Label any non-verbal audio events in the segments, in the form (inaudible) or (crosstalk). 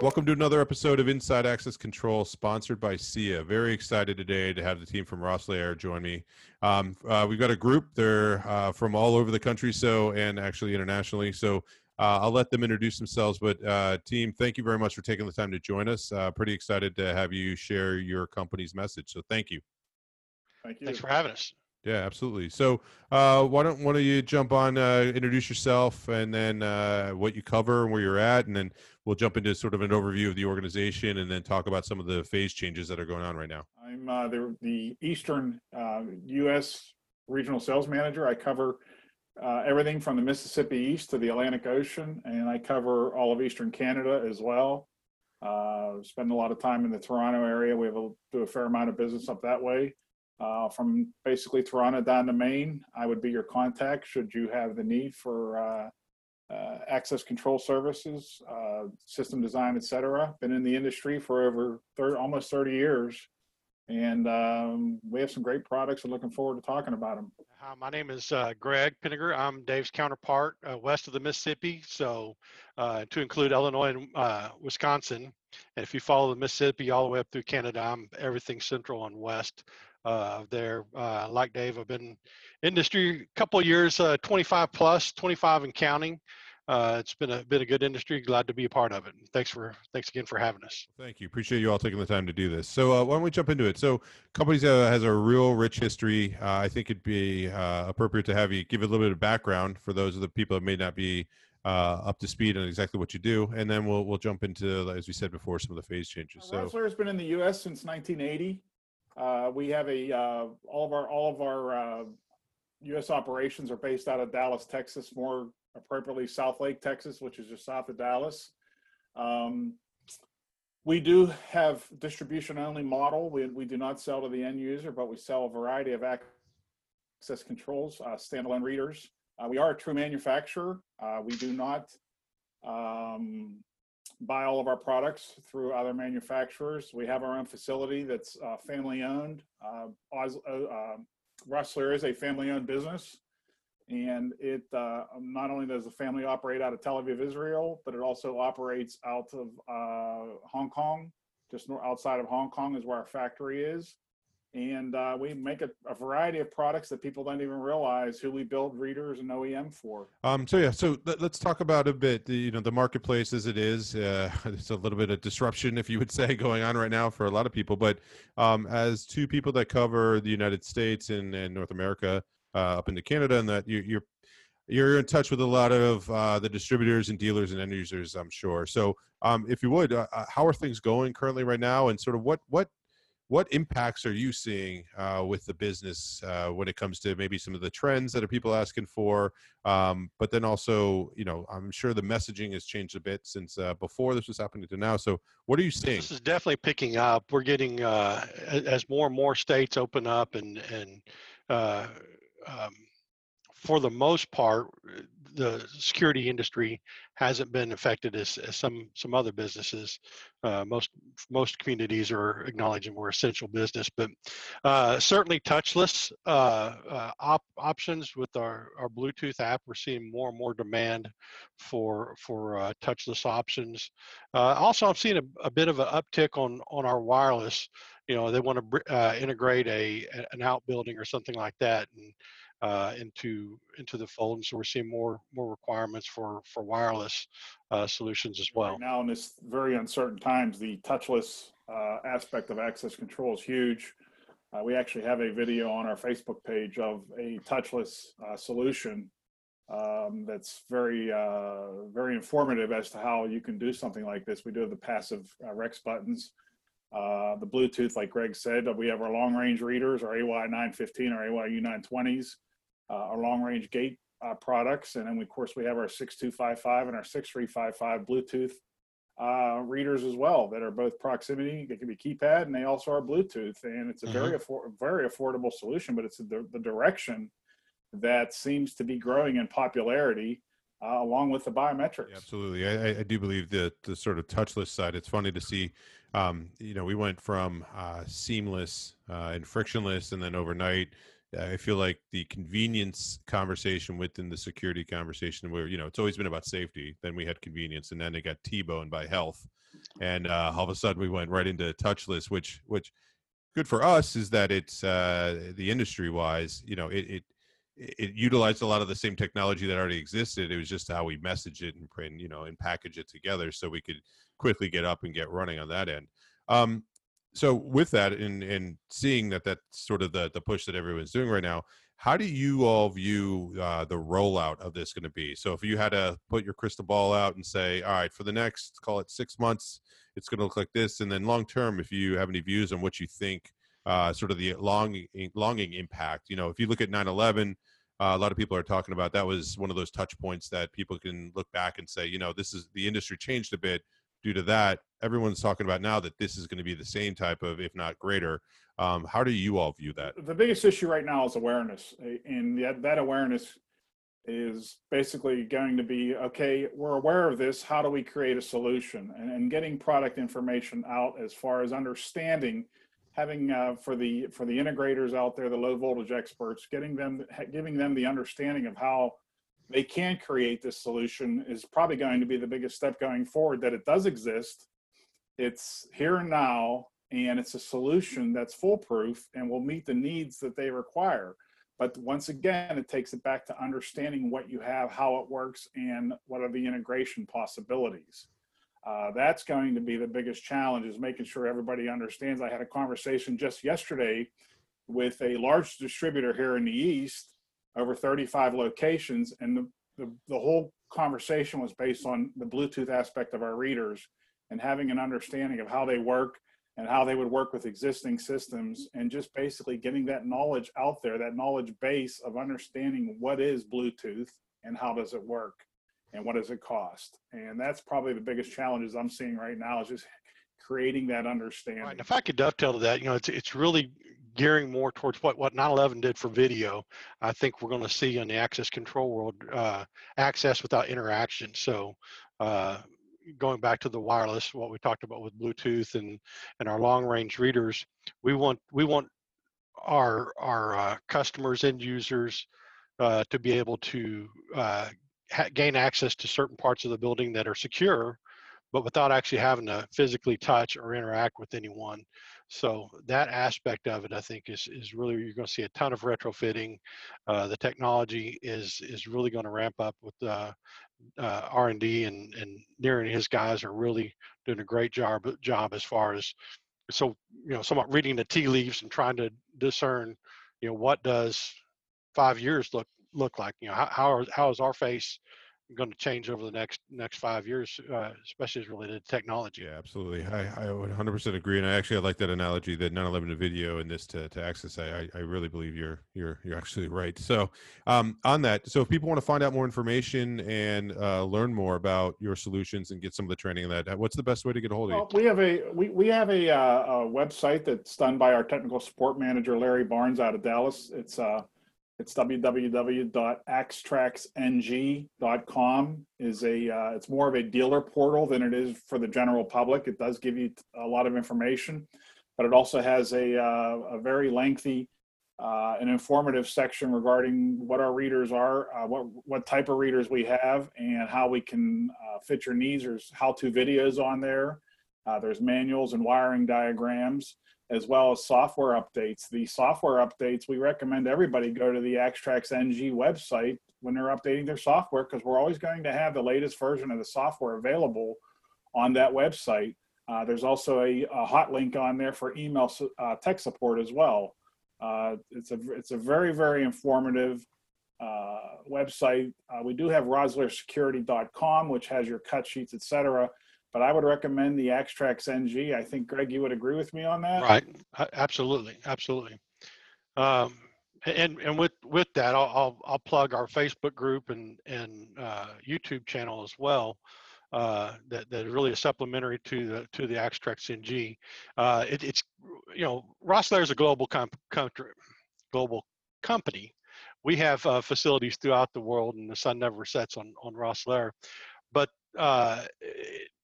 Welcome to another episode of Inside Access Control, sponsored by SIA. Very excited today to have the team from Rosslare join me. Um, uh, we've got a group; they're uh, from all over the country, so and actually internationally. So uh, I'll let them introduce themselves. But uh, team, thank you very much for taking the time to join us. Uh, pretty excited to have you share your company's message. So thank you. Thank you. Thanks for having us. Yeah, absolutely. So, uh, why don't one of you jump on, uh, introduce yourself, and then uh, what you cover and where you're at, and then we'll jump into sort of an overview of the organization, and then talk about some of the phase changes that are going on right now. I'm uh, the, the Eastern uh, U.S. Regional Sales Manager. I cover uh, everything from the Mississippi East to the Atlantic Ocean, and I cover all of Eastern Canada as well. Uh, spend a lot of time in the Toronto area. We have a, do a fair amount of business up that way. Uh, from basically Toronto down to Maine, I would be your contact should you have the need for uh, access control services, uh, system design, et cetera. Been in the industry for over 30, almost 30 years. And um, we have some great products and looking forward to talking about them. Hi, my name is uh, Greg Pinniger. I'm Dave's counterpart uh, west of the Mississippi, so uh, to include Illinois and uh, Wisconsin. And if you follow the Mississippi all the way up through Canada, I'm everything central and west uh, there. Uh, like Dave, I've been industry a couple of years, uh, 25 plus, 25 and counting. Uh, it's been a been a good industry. Glad to be a part of it. Thanks for thanks again for having us. Thank you. Appreciate you all taking the time to do this. So uh, why don't we jump into it? So companies uh, has a real rich history. Uh, I think it'd be uh, appropriate to have you give a little bit of background for those of the people that may not be uh, up to speed on exactly what you do, and then we'll we'll jump into, as we said before, some of the phase changes. So Rosslare has been in the U.S. since 1980. Uh, we have a uh, all of our all of our uh, U.S. operations are based out of Dallas, Texas, more appropriately Southlake, Texas, which is just south of Dallas. Um, we do have distribution only model. We, we do not sell to the end user, but we sell a variety of access controls, uh, standalone readers. Uh, we are a true manufacturer. Uh, we do not um, buy all of our products through other manufacturers. We have our own facility that's uh, family owned. Uh, uh, Rosslare is a family owned business. And it uh, not only does the family operate out of Tel Aviv, Israel, but it also operates out of uh, Hong Kong. Just outside of Hong Kong is where our factory is and uh, we make a, a, variety of products that people don't even realize who we build readers and OEM for. Um, so yeah, so let, us talk about a bit, the, you know, the marketplace as it is. Uh, (laughs) it's a little bit of disruption, if you would say, (laughs) going on right now for a lot of people. But um, as two people that cover the United States and, and North America uh, up into Canada, and that you, you're you're in touch with a lot of uh, the distributors and dealers and end users, I'm sure. So, um, if you would, uh, uh how are things going currently right now, and sort of what what what impacts are you seeing uh, with the business uh, when it comes to maybe some of the trends that are people asking for? Um, but then also you know i'm sure the messaging has changed a bit since uh, before this was happening to now. So what are you seeing? This is definitely picking up. We're getting uh, as more and more states open up and and uh, um, for the most part, the security industry hasn't been affected as, as some some other businesses. Uh, most most communities are acknowledging we're essential business, but uh, certainly touchless uh, uh op- options with our, our Bluetooth app. We're seeing more and more demand for for uh, touchless options. Uh, also, I'm seeing a, a, bit of an uptick on on our wireless. You know, they want to integrate a an outbuilding or something like that, and uh, into into the fold, and so we're seeing more more requirements for for wireless uh, solutions as well. Right now, in this very uncertain times, the touchless uh, aspect of access control is huge. Uh, we actually have a video on our Facebook page of a touchless uh, solution um, that's very uh, very informative as to how you can do something like this. We do have the passive Rex buttons. Uh, the Bluetooth, like Greg said, we have our long range readers, our AY915, our AYU920s uh, our long range gate uh, products. And then, we, of course, we have our 6255 and our 6355 Bluetooth uh, readers as well that are both proximity. They can be keypad and they also are Bluetooth. And it's a mm-hmm. very, affor- very affordable solution, but it's the, the direction that seems to be growing in popularity. Uh, along with the biometrics. Yeah, absolutely, I, I, do believe that the sort of touchless side. It's funny to see, um, you know, we went from uh, seamless uh, and frictionless, and then overnight I feel like the convenience conversation within the security conversation, where you know it's always been about safety. Then we had convenience, and then it got T-boned by health. and uh, all of a sudden we went right into touchless, which which good for us is that it's uh, the industry wise, you know, it, it it utilized a lot of the same technology that already existed. It was just how we message it and print, you know, and package it together so we could quickly get up and get running on that end. Um, so with that and and seeing that that's sort of the the push that everyone's doing right now, how do you all view uh, the rollout of this going to be? So if you had to put your crystal ball out and say, all right, for the next call it six months, it's going to look like this, and then long term, if you have any views on what you think, uh, sort of the long longing impact. You know, if you look at 9/11. Uh, a lot of people are talking about that was one of those touch points that people can look back and say, you know, this is the industry changed a bit due to that. Everyone's talking about now that this is going to be the same type of, if not greater. Um, how do you all view that? The biggest issue right now is awareness, and that, that awareness is basically going to be okay. We're aware of this. How do we create a solution? And, and getting product information out as far as understanding having uh, for the for the integrators out there, the low voltage experts, getting them giving them the understanding of how they can create this solution is probably going to be the biggest step going forward. That it does exist, it's here and now, and it's a solution that's foolproof and will meet the needs that they require. But once again, it takes it back to understanding what you have, how it works, and what are the integration possibilities. Uh, that's going to be the biggest challenge is making sure everybody understands. I had a conversation just yesterday with a large distributor here in the East, over 35 locations, and the, the, the whole conversation was based on the Bluetooth aspect of our readers and having an understanding of how they work and how they would work with existing systems and just basically getting that knowledge out there, that knowledge base of understanding what is Bluetooth and how does it work and what does it cost and that's probably the biggest challenges i'm seeing right now is just creating that understanding right. if i could dovetail to that you know it's it's really gearing more towards what what 9/11 did for video i think we're going to see in the access control world uh, access without interaction. So uh, going back to the wireless what we talked about with bluetooth and and our long range readers we want we want our our uh, customers end users uh, to be able to uh, ha- gain access to certain parts of the building that are secure, but without actually having to physically touch or interact with anyone. So that aspect of it, I think, is is really you're going to see a ton of retrofitting. Uh, the technology is is really going to ramp up with uh, uh, R&D, and and Near and his guys are really doing a great job job as far as so you know somewhat reading the tea leaves and trying to discern you know what does five years look look like? You know, how how, are, how is our face going to change over the next next five years, uh, especially as related to technology? Yeah, absolutely. I, I would 100% agree, and I actually I like that analogy that 9/11 to video and this to, to access. I, I really believe you're you're you're actually right. So um, on that, so if people want to find out more information and uh, learn more about your solutions and get some of the training in that, what's the best way to get a hold of you? Well, we have a we, we have a, uh, a website that's done by our technical support manager Larry Barnes out of Dallas. It's uh it's www.axtraxng.com. is a uh, it's more of a dealer portal than it is for the general public. It does give you a lot of information, but it also has a uh, a very lengthy uh, an informative section regarding what our readers are, uh, what what type of readers we have, and how we can uh, fit your needs. There's how-to videos on there. Uh, there's manuals and wiring diagrams as well as software updates. The software updates, we recommend everybody go to the Axtrax NG website when they're updating their software because we're always going to have the latest version of the software available on that website. Uh, there's also a, a, hot link on there for email uh, tech support as well. Uh, it's a it's a very very informative uh, website. Uh, we do have RosslareSecurity.com, which has your cut sheets, etc but I would recommend the Axtrax NG. I think Greg, you would agree with me on that. Right. Absolutely. Absolutely. Um, and and with with that, I'll, I'll, I'll plug our Facebook group and and uh, YouTube channel as well. Uh, that that is really a supplementary to the to the Axtrax NG. Uh, it, it's you know Rosslare is a global comp- country, global company. We have uh, facilities throughout the world, and the sun never sets on on Rosslare. But uh,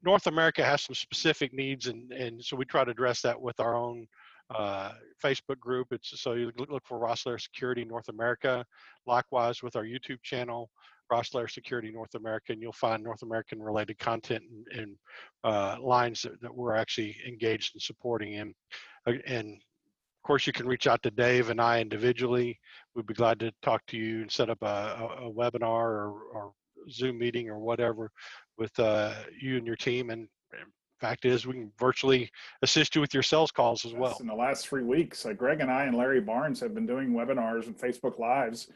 North America has some specific needs, and and so we try to address that with our own uh, Facebook group. It's so you look for Rosslare Security North America. Likewise with our YouTube channel, Rosslare Security North America, and you'll find North American related content and, and uh, lines that, that we're actually engaged in supporting in. Uh, And of course, you can reach out to Dave and I individually. We'd be glad to talk to you and set up a, a, a webinar or, or Zoom meeting or whatever with uh, you and your team. And and fact is, we can virtually assist you with your sales calls as well. Yes, In the last three weeks, uh, Greg and I and Larry Barnes have been doing webinars and Facebook Lives.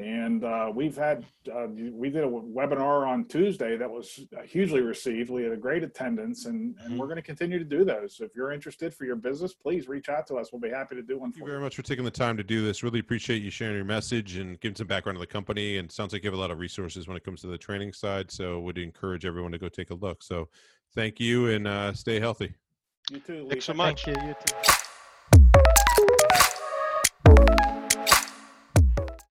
And uh, we've had, uh, we did a webinar on Tuesday that was hugely received. We had a great attendance and, and we're going to continue to do those. So if you're interested for your business, please reach out to us. We'll be happy to do one Thank you for you. very much for taking the time to do this. Really appreciate you sharing your message and giving some background on the company. And sounds like you have a lot of resources when it comes to the training side. So would encourage everyone to go take a look. So thank you and uh, stay healthy. You too. Lee. Thanks so much. Thank you. You too.